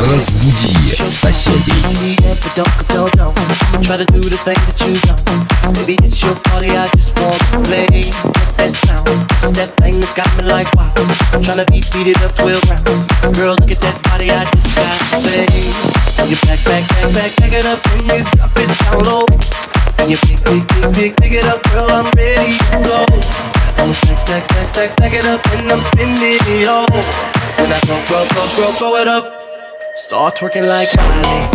Разбуди соседей. Try to do the thing that you don't. Maybe it's your party, I just want to play. What's that sound? It's that thing that's got me like wow. I'm trying to beat, beat it up 12 rounds. Girl, look at that body, I just got to say. You back, back, back, back, back it up when you drop it down low. And you pick, pick, pick, pick, pick it up, girl, I'm ready to go. I'm stack, stack, stack, stack, stack it up, and I'm spinning it all. When I go, go, go, go, throw it up. Start twerking like Miley.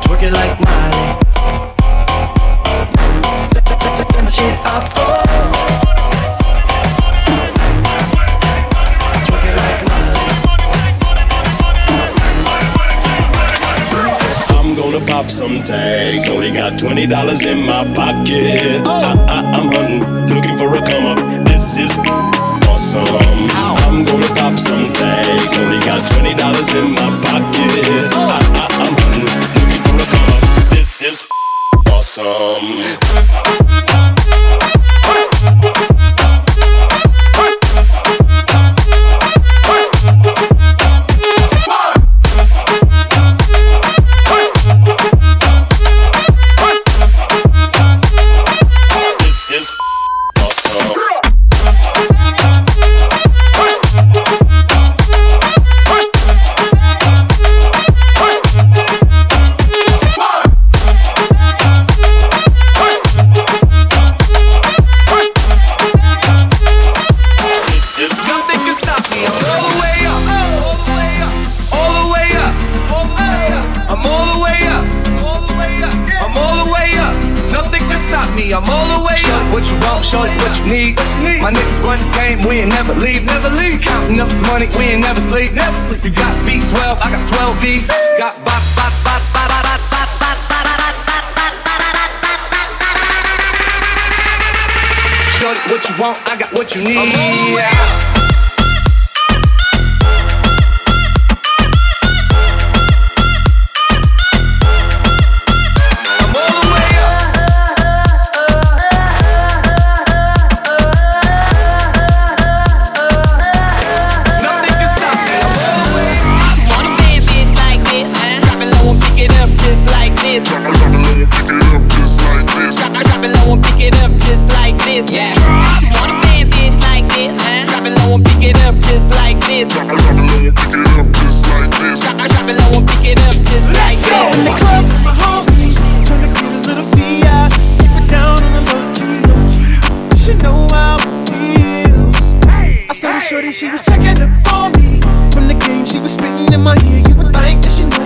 Twerking like Miley. Turn my shit up. Oh. Twerking like Miley. I'm gonna pop some tags. Only got twenty dollars in my pocket. Oh. I, I, I'm hunting, looking for a come up. This is awesome. I'm gonna pop some tags. Only got twenty dollars in my pocket. I, I, I'm looking for a up. This is awesome. Run the game, we ain't never leave, never leave. Counting up some money, we ain't never sleep, never sleep. You got V12, I got 12 V's. Got bop, bop, bop, bop, bop, bop, bop, bop, bop, bop, bop, bop, bop, Shorty, what you want, I got what you need. It up just like this. Drop it low and pick it up just like this. Drop, it low and pick it up just like this. Yeah. Want a bad bitch like this? Drop it low and pick it up just like this. Drop, drop it low and pick it up just like In the this. club with my homies, tryna get a little VI. Keep it down on the low key, low. You know how it feels. I saw the shorty, she was checking up for me. From the game, she was spitting in my ear. You would think that she knew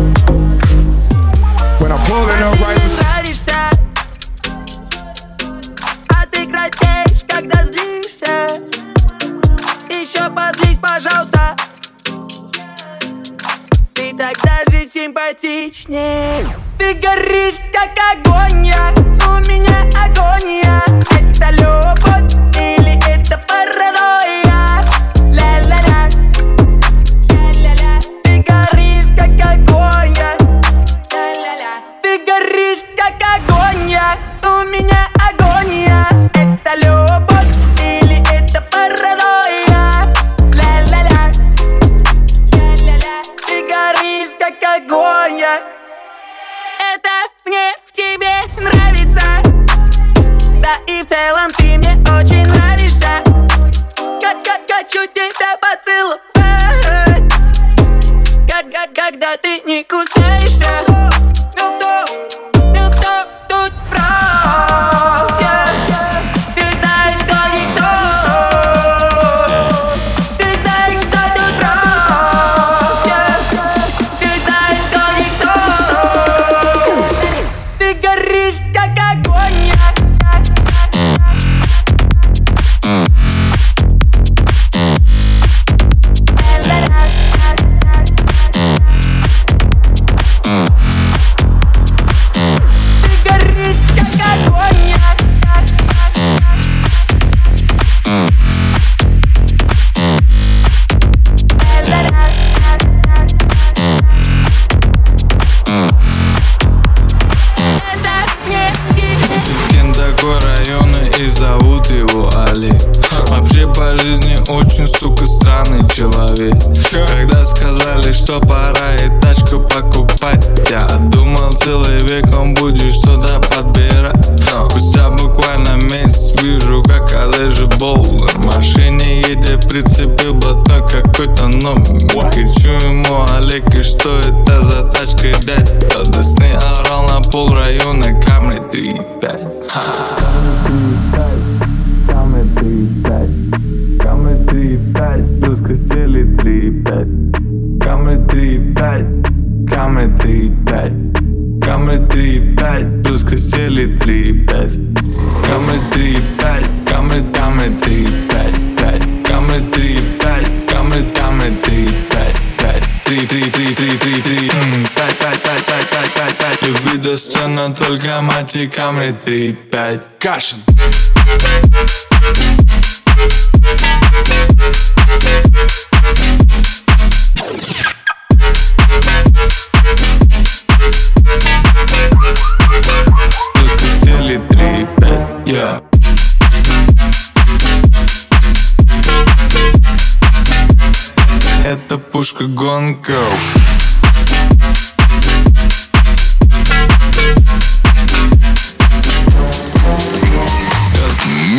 Симпатичнее Ты горишь, как огонь, я У меня агония когда ты не кусаешься ему, Олег, и что это за тачка, дядь? Тот Дисней орал на пол района Камри 3-5 внутри камеры 3-5 Кашин Yeah. Это пушка гонка.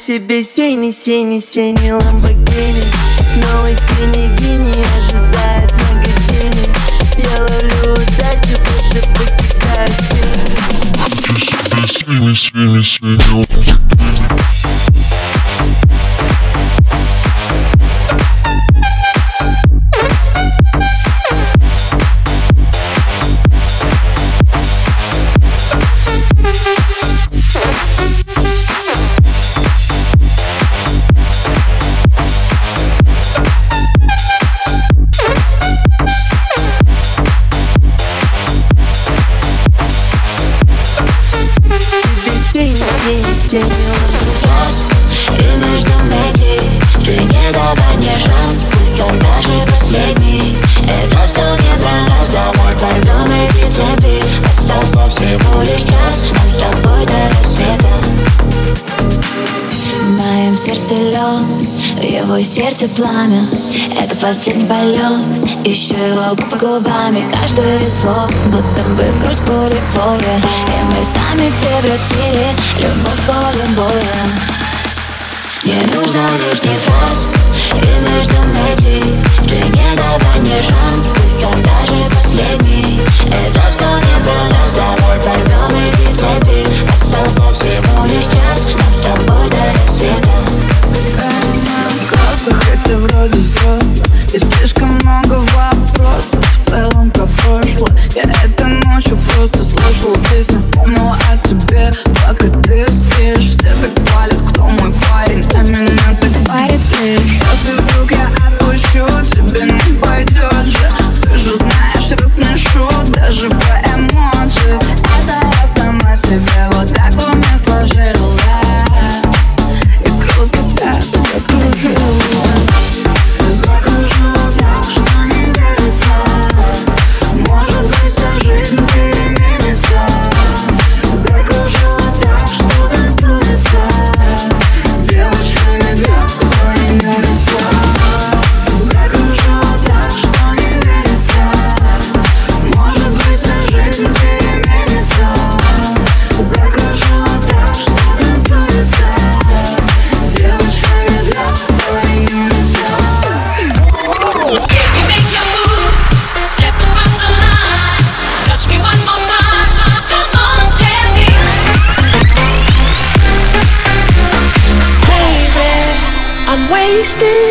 Себе синий, синий, синий ламборгини. Новый синий гений ожидает в магазине Я ловлю удачу, больше покидаю стены Синий, синий, синий ламборгини сердце пламя. Это последний полет Еще его губы губами. Каждое слово Будто бы в грудь пулевое И мы сами превратили Любовь в поле боя. Мне нужно лишний фраз И нужно найти Ты не давай мне шанс. Пусть wasted.